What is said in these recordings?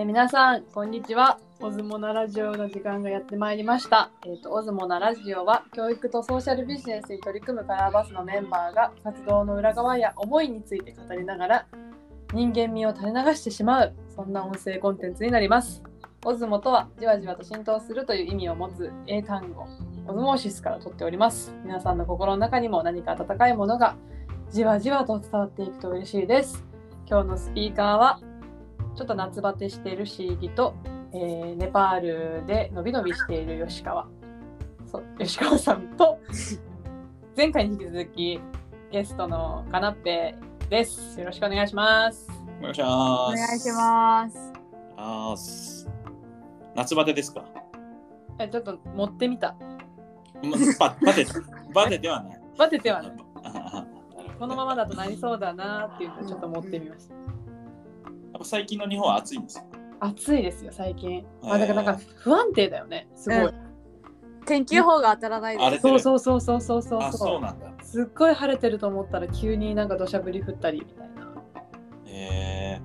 えー皆さんこんにちは。オズモナラジオの時間がやってまいりました、えー、とオズモナラジオは教育とソーシャルビジネスに取り組むカラーバスのメンバーが活動の裏側や思いについて語りながら人間味を垂れ流してしまうそんな音声コンテンツになります。オズモとはじわじわと浸透するという意味を持つ英単語オズモーシスから取っております。皆さんの心の中にも何か温かいものがじわじわと伝わっていくと嬉しいです。今日のスピーカーはちょっと夏バテしているシーギと、えーネパールでのびのびしている吉川。そう吉川さんと前回に引き続きゲストのカナッペです。よろしくお願いします。お願いします。お願いします。あ夏バテですか？えちょっと持ってみた。まババテ、バテ ではない。バテてはない。このままだとなりそうだなっていうのをちょっと持ってみました。やっぱ最近の日本は暑いんですよ。暑いですよ最近あだからなんか不安定だよねすごい、うん天気予報が当たらないです。そうそうそうそうそうそうあ、そうなんだ。すっごい晴れてると思ったら急になんか土砂降り降ったりみたいなえ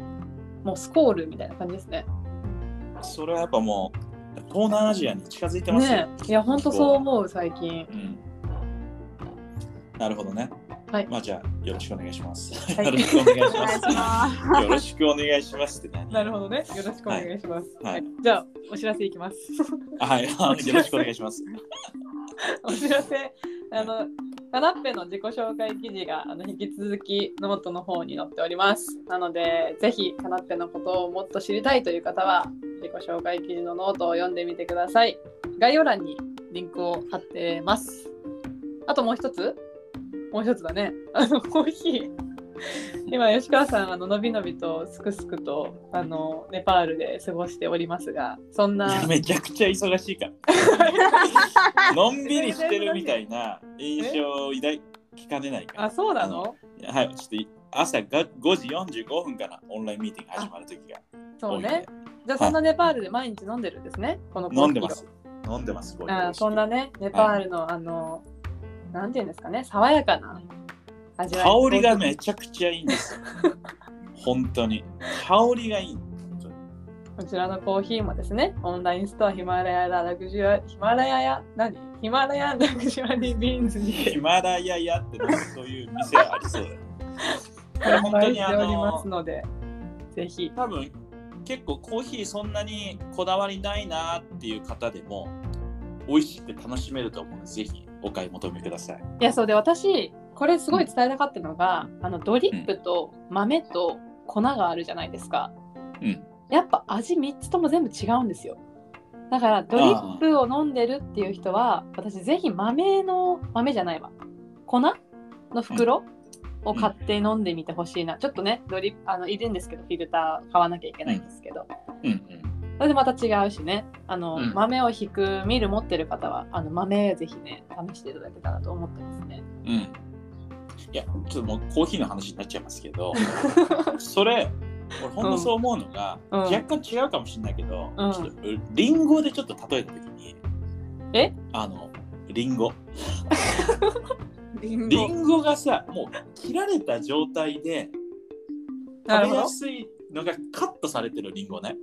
もうスコールみたいな感じですねー、それはやっぱもう、東南アジアに近づいてますよ。ねえいやほんとそう思う最近うん。なるほどね。はい。まあじゃあ、よろしくお願いします。はい。よろしくお願いしお願いします。ま よろしくお願いします。って何なるほどね。よろしくお願いします、はい。はい。じゃあお知らせいきます。はい、よろしくお願いします。お知らせ。あのカナッペの自己紹介記事があの引き続きノートの方に載っております。なのでぜひカナッペのことをもっと知りたいという方は自己紹介記事のノートを読んでみてください。概要欄にリンクを貼ってます。あともう一つもう一つだね あのコーヒー今吉川さんあののびのびとすくすくとあのネパールで過ごしておりますがそんなめちゃくちゃ忙しいから。のんびりしてるみたいな印象を抱きかねないから。あそうなの？はい、ちょっと朝が5時45分からオンラインミーティング始まるときがそうね。じゃあそんなネパールで毎日飲んでるんですね、このコーヒーを飲んでます。飲んでます。あーそんなね、ネパールの、あの、なんていうんですかね、爽やかな味わい。香りがめちゃくちゃいいんですよ。本当に。香りがいい。こちらのコーヒーもですね、オンラインストアヒマラヤラグジュア、ヒマラヤや、何？ヒマラヤラグジュアリービーンズにヒマラヤヤってそういう店ありそうだよ。これ本当にあしておりますの、ので、ぜひ。多分結構コーヒーそんなにこだわりないなっていう方でも美味しくて楽しめると思うので、ぜひお買い求めください。いや、そうで、私、これすごい伝えたかったのが、あのドリップと豆と粉があるじゃないですか。うん。やっぱ味3つとも全部違うんですよ。だからドリップを飲んでるっていう人は私ぜひ豆の豆じゃないわ粉の袋を買って飲んでみてほしいな、ちょっとねドリップあのいるんですけどフィルター買わなきゃいけないんですけど、うんうん。それでまた違うしねあの、うん豆を引くミル持ってる方はあの豆ぜひね試していただけたらと思ってますね。うん。いや、ちょっともうコーヒーの話になっちゃいますけど、それ、俺ほんとそう思うのが、うん若干違うかもしれないけど、うんちょっとリンゴでちょっと例えたときに、え？あの、リンゴ。す。リンゴ。がさ、もう切られた状態で食べやすいのがカットされてるリンゴね。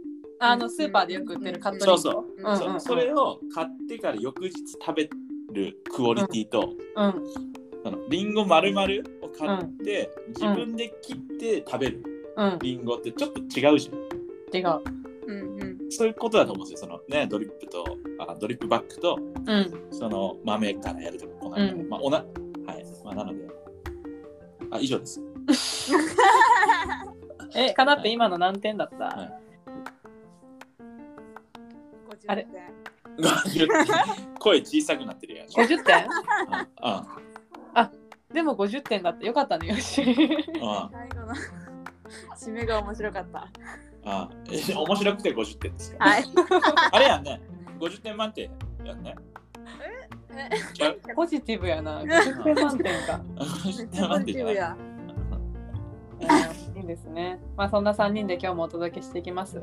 あのスーパーでよく売ってるカットリンゴ。そうそう。うんうん。そうそれを買ってから翌日食べるクオリティと、うん。あのリンゴ丸々を買って、自分で切って食べる。うん。リンゴってちょっと違うじゃん。違う。うんうん。そういうことだと思うんですよ。そのね、ドリップと、あドリップバッグと、うん。その豆からやるとか、粉から、うん。まあ、おな、はい。まあ、なので、あ、以上です。えかなって今の何点だった、はいあれ？声小さくなってるやん。50点？あでも50点だってよかったねよし。あ最後の締めが面白かった。あえ面白くて50点ですか？はい。あれやんね、50点満点やんね。違う？ポジティブやな。50点満点か。50点満点じゃない。や。うんいいですね。まあそんな3人で今日もお届けしていきます。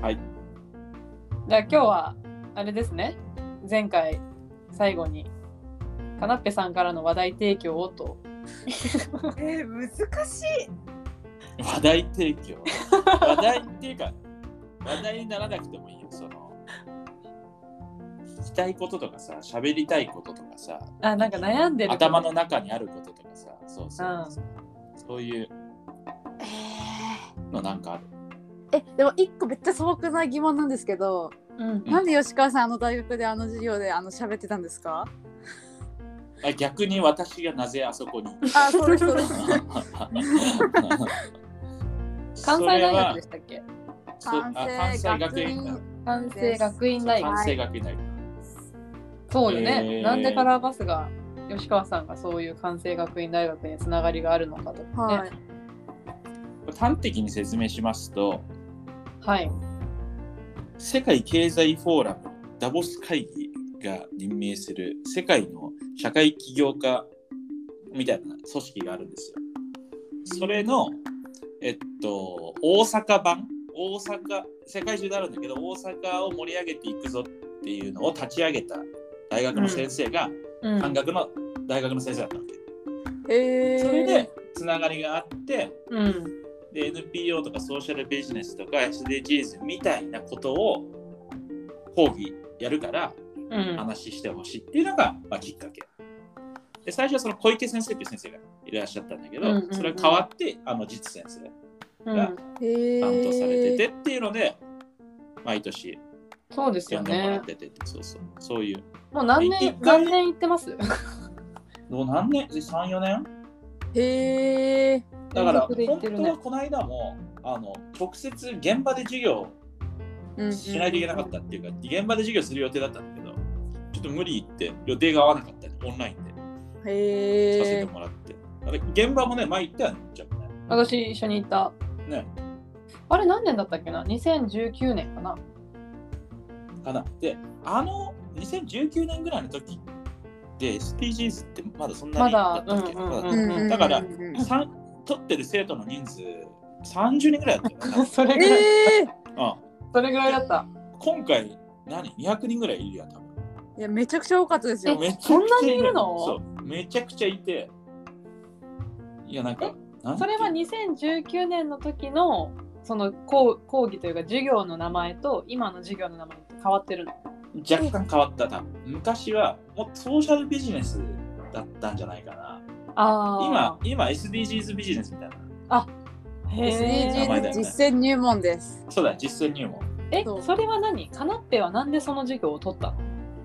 はい。じゃあ今日はあれですね。前回最後にかなっぺさんからの話題提供をと。えー、難しい。話題提供？話題っていうか、話題にならなくてもいいよその聞きたいこととかさ喋りたいこととかさあなんか悩んでる頭の中にあることとかさそうそうそう、そういうえのなんかある？ーえでも一個めっちゃ素朴な疑問なんですけど、うん。なんで吉川さんあの大学であの授業であの喋ってたんですか？あ逆に私がなぜあそこに。あそうですそうです。関西大学でしたっけ？関西学院だ。関西学院大学。関西学院大学。そうよね、へー。なんでカラーバスが吉川さんがそういう関西学院大学につながりがあるのかとかね。はい。端的に説明しますとはい。世界経済フォーラムダボス会議が任命する世界の社会起業家みたいな組織があるんですよ。それの、えっと、大阪版大阪世界中であるんだけど大阪を盛り上げていくぞっていうのを立ち上げた大学の先生が、うん。漢学の大学の先生だったわけ。それでつながりがあってうんで NPO とかソーシャルビジネスとか SDGs みたいなことを講義やるからうん。話してほしいっていうのが、まあ、きっかけ。で最初はその小池先生っていう先生がいらっしゃったんだけど、うんうんうん。それが変わってあの実先生うん。がへ担当されててえっていうので毎年そうですよ呼んでもらねってて、そうそう。そういう。もう何一年回何年行ってます？もう何年 ?34 年？へえだから本当はこの間もあの直接現場で授業しないといけなかったっていうか、現場で授業する予定だったんだけど、ちょっと無理言って予定が合わなかったり、オンラインで。させてもらって。あれ現場もね、前行ったよね、ちょっとね。私一緒に行った。ね、あれ何年だったっけな？2019年かな。かな。で、あの2019年ぐらいの時で SDGs ってまだそんなにまだったっけ、まだうんうんうんだから取ってる生徒の人数30人ぐらいだったよ。ね。それぐらい、え えうん。それぐらいだった。今回、何 ?200 人ぐらいいるやん、多分。いやめちゃくちゃ多かったですよ。えめちゃくちゃそんなにいるの？そう、めちゃくちゃいて。いや、なんか、なんてそれは2019年の時のその講講義というか授業の名前と今の授業の名前って変わってるの？若干変わった多分昔はもっとソーシャルビジネスだったんじゃないかな。あ今今 SDGs ビジネスみたいな。へー。名前だ SDGs よね。実践入門です。そうだ実践入門。えそれは何？かなってはなんでその授業を取ったの？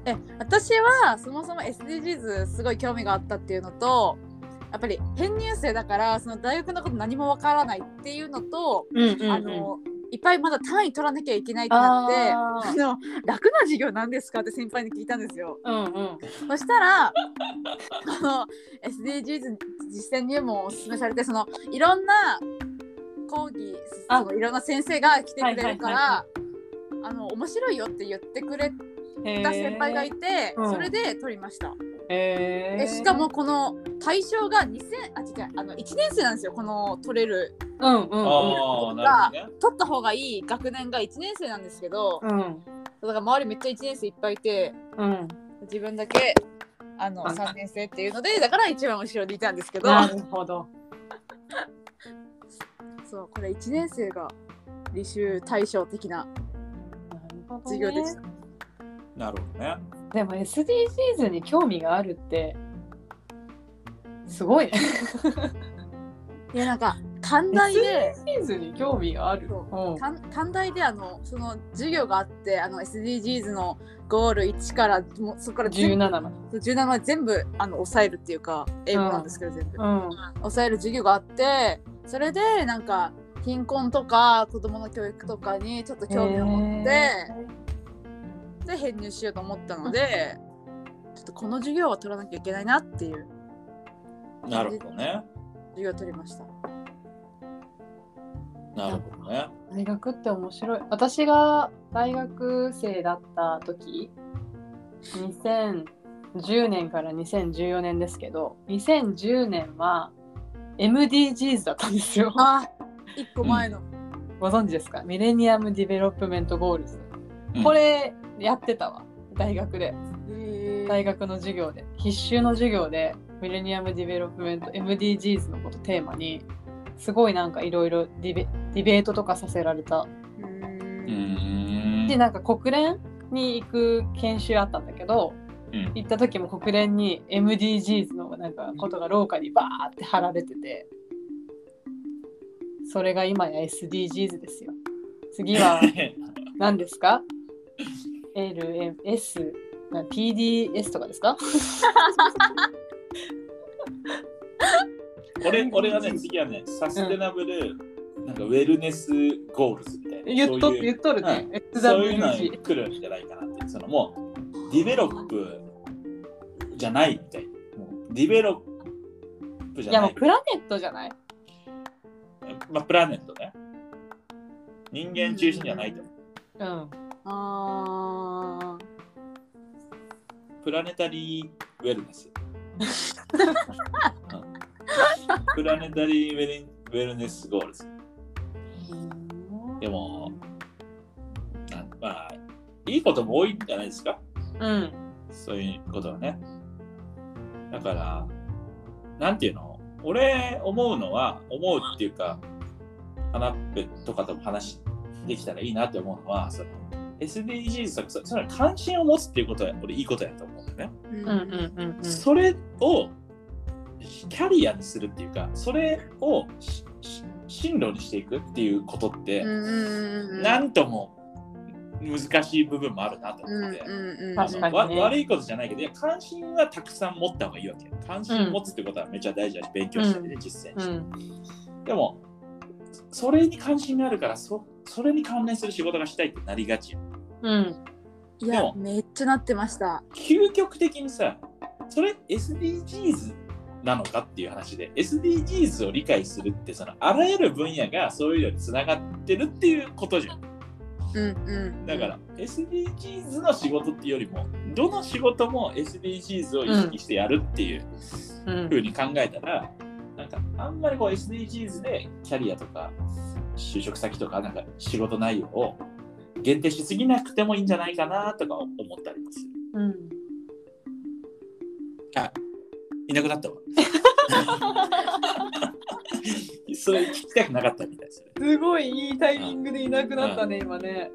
え私はそもそも SDGs すごい興味があったっていうのとやっぱり編入生だからその大学のこと何もわからないっていうのと、うんうん。あのいっぱいまだ単位取らなきゃいけないってなってあの楽な授業なんですかって先輩に聞いたんですよ。うんうん。そしたらあの SDGs 実践入門をおすすめされてそのいろんな講義あそのいろんな先生が来てくれるかはいはいはいらあの面白いよって言ってくれた先輩がいて、うん。それで取りました。へー。えしかもこの対象が2000あ違うあの1年生なんですよこの取れる。うんうんうん。ああなるほどね。取った方がいい学年が1年生なんですけどうん。だから周りめっちゃ1年生いっぱいいてうん。自分だけあのあ3年生っていうのでだから一番後ろにいたんですけど。なるほど。そうこれ1年生が履修対象的な授業でした。なるほどねでも SDGs に興味があるってすごいね。いやなんか短大で SDGs に興味がある。そう。うん。短短大であのその授業があってあの SDGs のゴール1からもうそこから全部17まで。17まで全部あの抑えるっていうか英語なんですけど、全部。うん。抑える授業があってそれでなんか貧困とか子供の教育とかにちょっと興味を持ってで編入しようと思ったので ちょっとこの授業は取らなきゃいけないなっていう。なるほどね。授業を取りました。なるほどね。大学って面白い。私が大学生だった時2010年から2014年ですけど2010年は MDGs だったんですよ。あ一個前の、ご存知ですか？ Millennium Development Goals うん。これやってたわ。大学で。大学の授業で。必修の授業で Millennium Development MDGs のことテーマにすごいなんかいろいろディベディベートとかさせられた。でなんか国連に行く研修あったんだけどうん。行った時も国連に MDGs のなんかことが廊下にバーって貼られててそれが今や SDGs ですよ。次は 何ですか？?LMS、な PDS とかですか？俺俺はね、次はね、 sustainable、なんか wellness goals みたいな。言っとそういう言っとるね。そういうのに来るんじゃないかなって。そのもう、 develop じゃないみたいな。もうディベロップじいやゃない。もうプラネットじゃない？まあ、プラネットね。人間中心じゃないと思う。うん。あプラネタリーウェルネス。うんプラネタリーウェルウェルネスゴールズ。でも、なんまあ、いいことも多いんじゃないですか？うん。そういうことはね。だから、なんていうの？俺思うのは、思うっていうか、花っぺとかとも話できたらいいなって思うのは、その SDGs とかそ、その関心を持つっていうことは、俺いいことやと思うんだよね。ーうんうんうんうん。それをキャリアにするっていうか、それを進路にしていくっていうことって、うんうんうんうんなんとも難しい部分もあるなとうん思って。うんうん確かにねわ悪いことじゃないけどいや関心はたくさん持った方がいいわけ関心持つってことはめっちゃ大事だし、勉強してね、うん実践して、うん。でもそれに関心があるからそそれに関連する仕事がしたいってなりがちようん。いやめっちゃなってました。究極的にさそれ SDGs なのかっていう話で SDGs を理解するってそのあらゆる分野がそういうのにつながってるっていうことじゃん。うんうん。だから SDGs の仕事っていうよりもどの仕事も SDGs を意識してやるっていううん。ふうに考えたら、なんかあんまりこう SDGs でキャリアとか就職先とかなんか仕事内容を限定しすぎなくてもいいんじゃないかなとか思ったりもする。うん。あいなくなったわ。それ聞きたくなかったみたいですね。すごいいいタイミングでいなくなったね、今ね。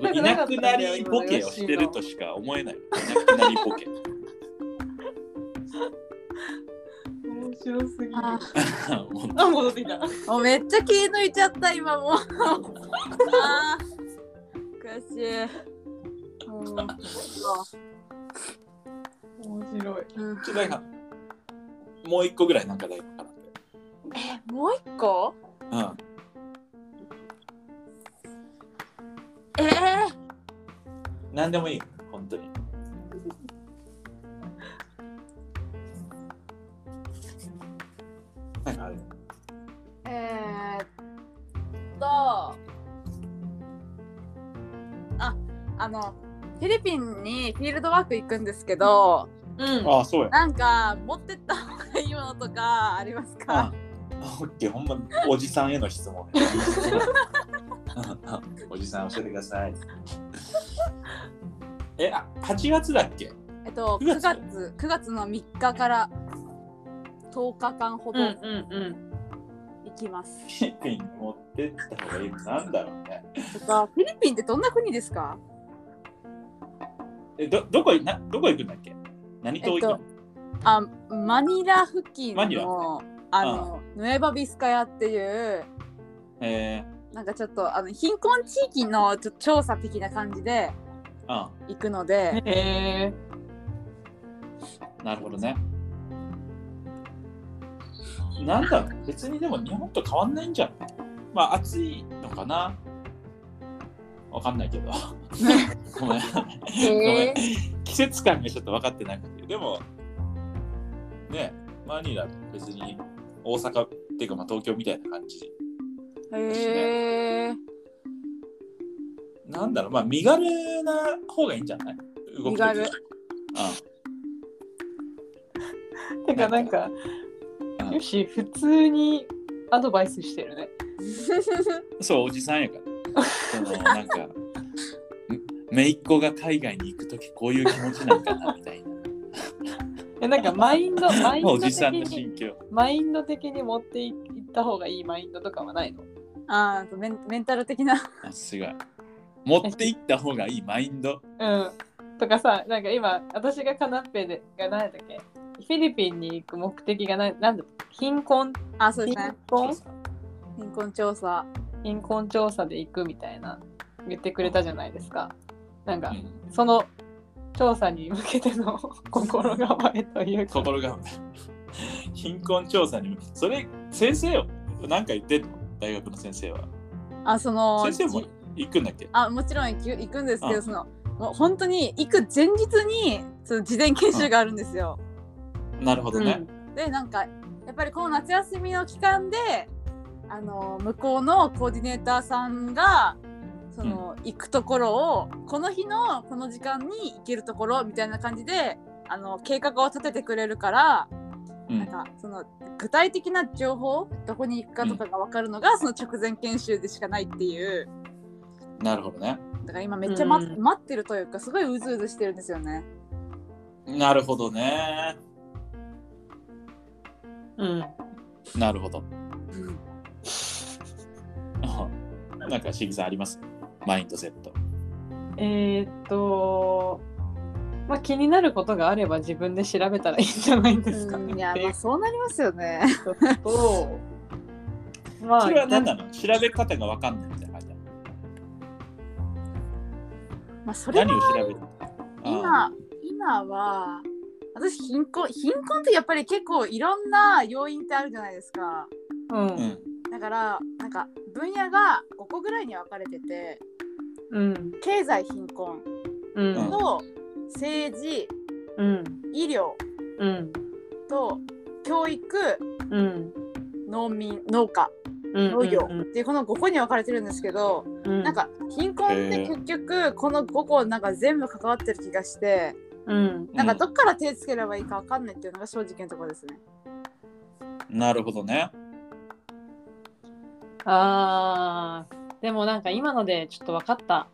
うん、いなくなりボケをしてるとしか思えない。いなくなりボケ。面白すぎる。あもう あ、戻ってきた。もうめっちゃ気抜いちゃった今もうあー悔しい面白い。うんちょっとなんかもう一個ぐらいなんかないかなって。えもう一個？うん。えー、何でもいいルドワーク行くんですけどうん。ああ、そうや。なんか持ってった方がいいものとかありますあかオッケー、ほんま、おじさんへの質問ね。おじさん教えてください。え、あ8月だっけ？えっと9 9月月9月の3日から10日間ほどうんうんうん。行きます、フィリピンに持ってった方がいいのなんだろうね。とかフィリピンってどんな国ですか？え、ど、どこいな、どこ行くんだっけ？何島行くの、えっあマニラ付近マニラ？のあのヌエバビスカヤっていうえ。なんかちょっとあの貧困地域のちょ調査的な感じでー、行くので、へえ。うん、なるほどね。なんだ別にでも日本と変わんないんじゃない？まあ、暑いのかなわかんないけど。ごめん。ごめん。季節感がちょっと分かってなくて。でも、ね、マニラ別に大阪っていうかまあ東京みたいな感じ。へえなんだろう、まあ身軽な方がいいんじゃない？動く時身軽 てかなんか、うんよし、普通にアドバイスしてるね。うん。そう、おじさんやから。そのなんか、めいっ子が海外に行くときこういう気持ちなんかなみたいな。え、なんかマインド、マインド的おじさんのに、心境。マインド的に持っていった方がいいマインドとかはないの？あーメンメンタル的なあすごい。持っていった方がいいマインド？うん。とかさ、なんか今、私がカナッペでが何だっけ？フィリピンに行く目的がななんだ貧困？あ、そうです貧ね。困貧困調査。貧困調査で行くみたいな言ってくれたじゃないですか。なんか、うん。その調査に向けての 心構えというか。心が貧困調査にそれ先生よ。何か言ってんの？大学の先生は。あ、その、先生もじ行くんだっけ？あ、もちろん行く行くんですけあ。ど、その、もう本当に行く前日に、その事前研修があるんですよ。なるほどね、でなんかやっぱりこの夏休みの期間であの向こうのコーディネーターさんがその、行くところをこの日のこの時間に行けるところみたいな感じであの計画を立ててくれるから、うん。なんかその具体的な情報どこに行くかとかが分かるのが、その直前研修でしかないっていう。なるほどね。だから今めっちゃ、まうん。待ってるというかすごいうずうずしてるんですよね。なるほどね。うん。なるほどなんかしぎさんあります？マインドセット。えーっと、まあ、気になることがあれば自分で調べたらいいんじゃないですかね。うんいやまあそうなりますよね。ことと、まあ、それは何なの調べ方が分かんないみたいな感じなのまあそれは何を調べる？の今今は私貧困貧困ってやっぱり結構いろんな要因ってあるじゃないですか。うん。うん。だからなんか分野が5個ぐらいに分かれててうん。経済貧困うん。と政治うん。医療うん。と教育うん。農民農家うん。農業うんっていうこの5個に分かれてるんですけどうん。なんか貧困って結局この5個なんか全部関わってる気がしてうん。なんかどっから手つければいいか分かんないっていうのが正直なところですね。なるほどねあー。でもなんか今のでちょっと分かった。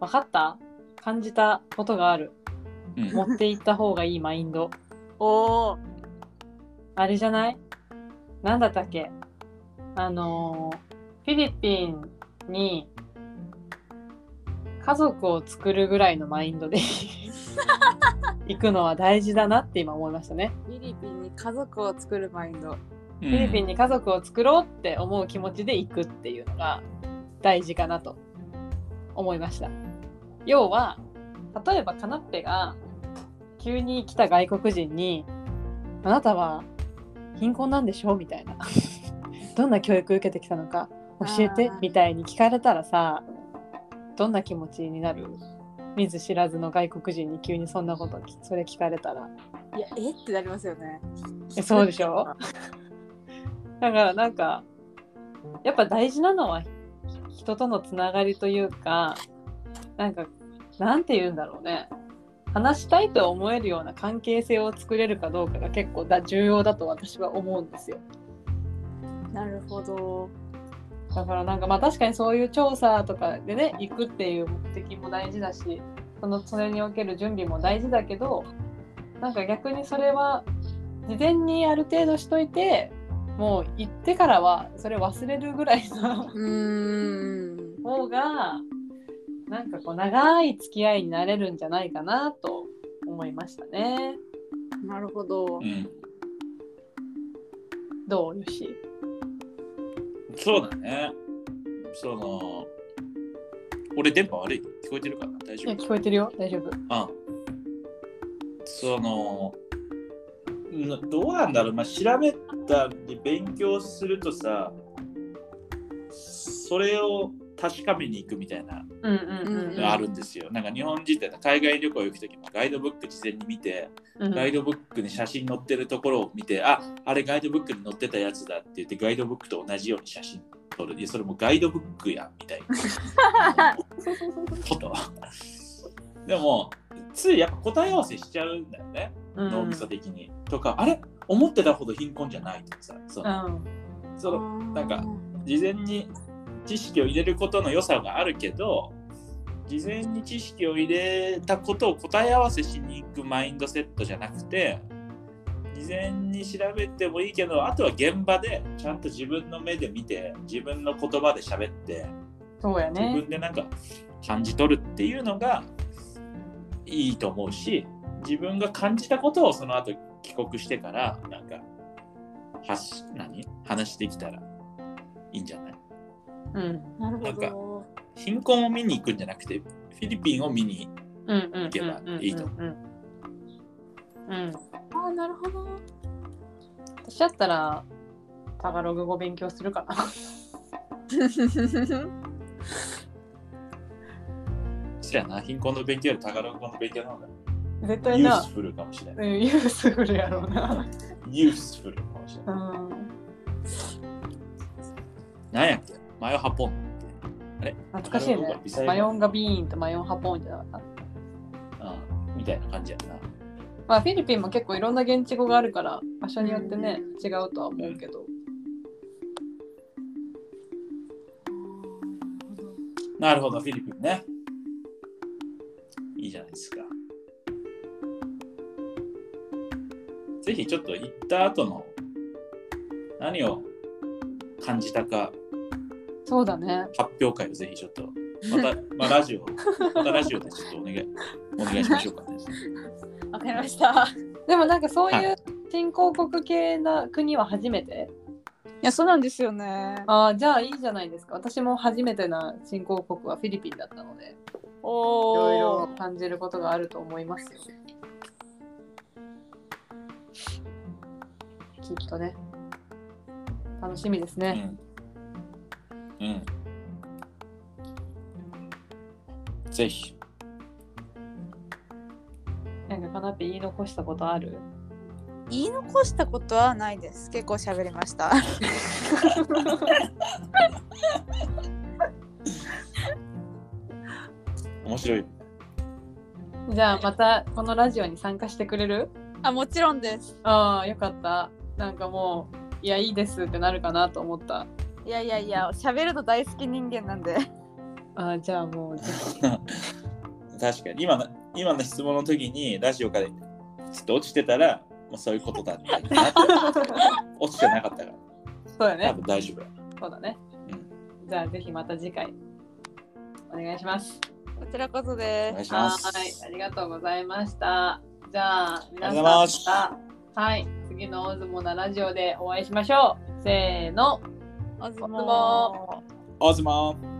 分かった？感じたことがある。うん。持っていった方がいいマインド。おおあれじゃない？なんだったっけ？あのーフィリピンに家族を作るぐらいのマインドで 行くのは大事だなって今思いましたね。フィリピンに家族を作るマインド。フフィリピンに家族を作ろうって思う気持ちで行くっていうのが大事かなと思いました。要は例えばカナッペが急に来た外国人に「あなたは貧困なんでしょ?」みたいな「どんな教育受けてきたのか教えてあー」みたいに聞かれたらさどんな気持ちになる？見ず知らずの外国人に急にそんなこときそれ聞かれたら。いや、え？ってなりますよね。えそうでしょ？だからなんかやっぱ大事なのは人とのつながりというかなんかなんて言うんだろうね話したいと思えるような関係性を作れるかどうかが結構だ重要だと私は思うんですよなるほど。だからなんかまあ確かにそういう調査とかでね行くっていう目的も大事だしそのそれにおける準備も大事だけどなんか逆にそれは事前にある程度しといてもう行ってからはそれ忘れるぐらいのうーん。方がなんかこう長い付き合いになれるんじゃないかなと思いましたね。なるほどう。ん、どうよし。そうだね。その、俺電波悪い？聞こえてるかな？大丈夫？聞こえてるよ大丈夫。あその、んどうなんだろう、まあ、調べたり勉強するとさ、それを確かめに行くみたいなあるんですよ。なんか日本人って海外旅行行くときもガイドブック事前に見て、うんガイドブックに写真載ってるところを見て、ああれガイドブックに載ってたやつだって言って、ガイドブックと同じように写真撮る。いや、それもガイドブックやんみたいな こと。でも、ついやっぱ答え合わせしちゃうんだよね、うん脳みそ的に。とか、あれ？思ってたほど貧困じゃない。とかさ、そのうん。そのなんか事前に知識を入れることの良さがあるけど事前に知識を入れたことを答え合わせしに行くマインドセットじゃなくて事前に調べてもいいけどあとは現場でちゃんと自分の目で見て自分の言葉で喋ってそうや自ね分。でなんか感じ取るっていうのがいいと思うし自分が感じたことをその後帰国してからなんか発し何？話してきたらいいんじゃない？うん。なるなんかほ貧困を見に行くんじゃなくてフィリピンを見にうんうんいけばいいとうんう。あーなるほど。私だったらタガログ語勉強するかな。そやな。貧困の勉強よりタガログ語の勉強の方が絶対な。ユースフルかもしれないうんユースフルやろうな。ユースフルかもしれうないん。なんやっけ？マヨハポン。懐かしいね。マヨンガビーンとマヨンハポンじゃなかった。うんみたいな感じやな。まあフィリピンも結構いろんな現地語があるから場所によってね違うとは思うけど。なるほどフィリピンねひちょっと行った後の何を感じたかそうだね発表会をぜひちょっとまた、まあ、ラジオまたラジオでちょっとお願いお願いしましょうかね わかりました。でもなんかそうはいいう新興国系な国は初めて？いや、そうなんですよね。ああじゃあいいじゃないですか私も初めてな新興国はフィリピンだったのでいおろいおろ。感じることがあると思いますよきっとね楽しみですね、うん。うん。ぜひ。なんかかなって言い残したことある？言い残したことはないです。結構喋りました。面白い。じゃあまたこのラジオに参加してくれる？あ、もちろんです。ああよかったなんかもういやいいですってなるかなと思った。いやいやいや、喋るの大好き人間なんで。ああじゃあもう 確かに。今の今の質問の時にラジオからちょっと落ちてたらもうそういうことだった 落ちてなかったから。多そうだね。分大丈夫や。そうだね、うじゃあぜひまた次回お願いします。こちらこそおです。願いします。はい、ありがとうございました。じゃあ、皆ありがとうございます。さん、はい、次のオズモナラジオでお会いしましょう。せーの。おずおずももオズマン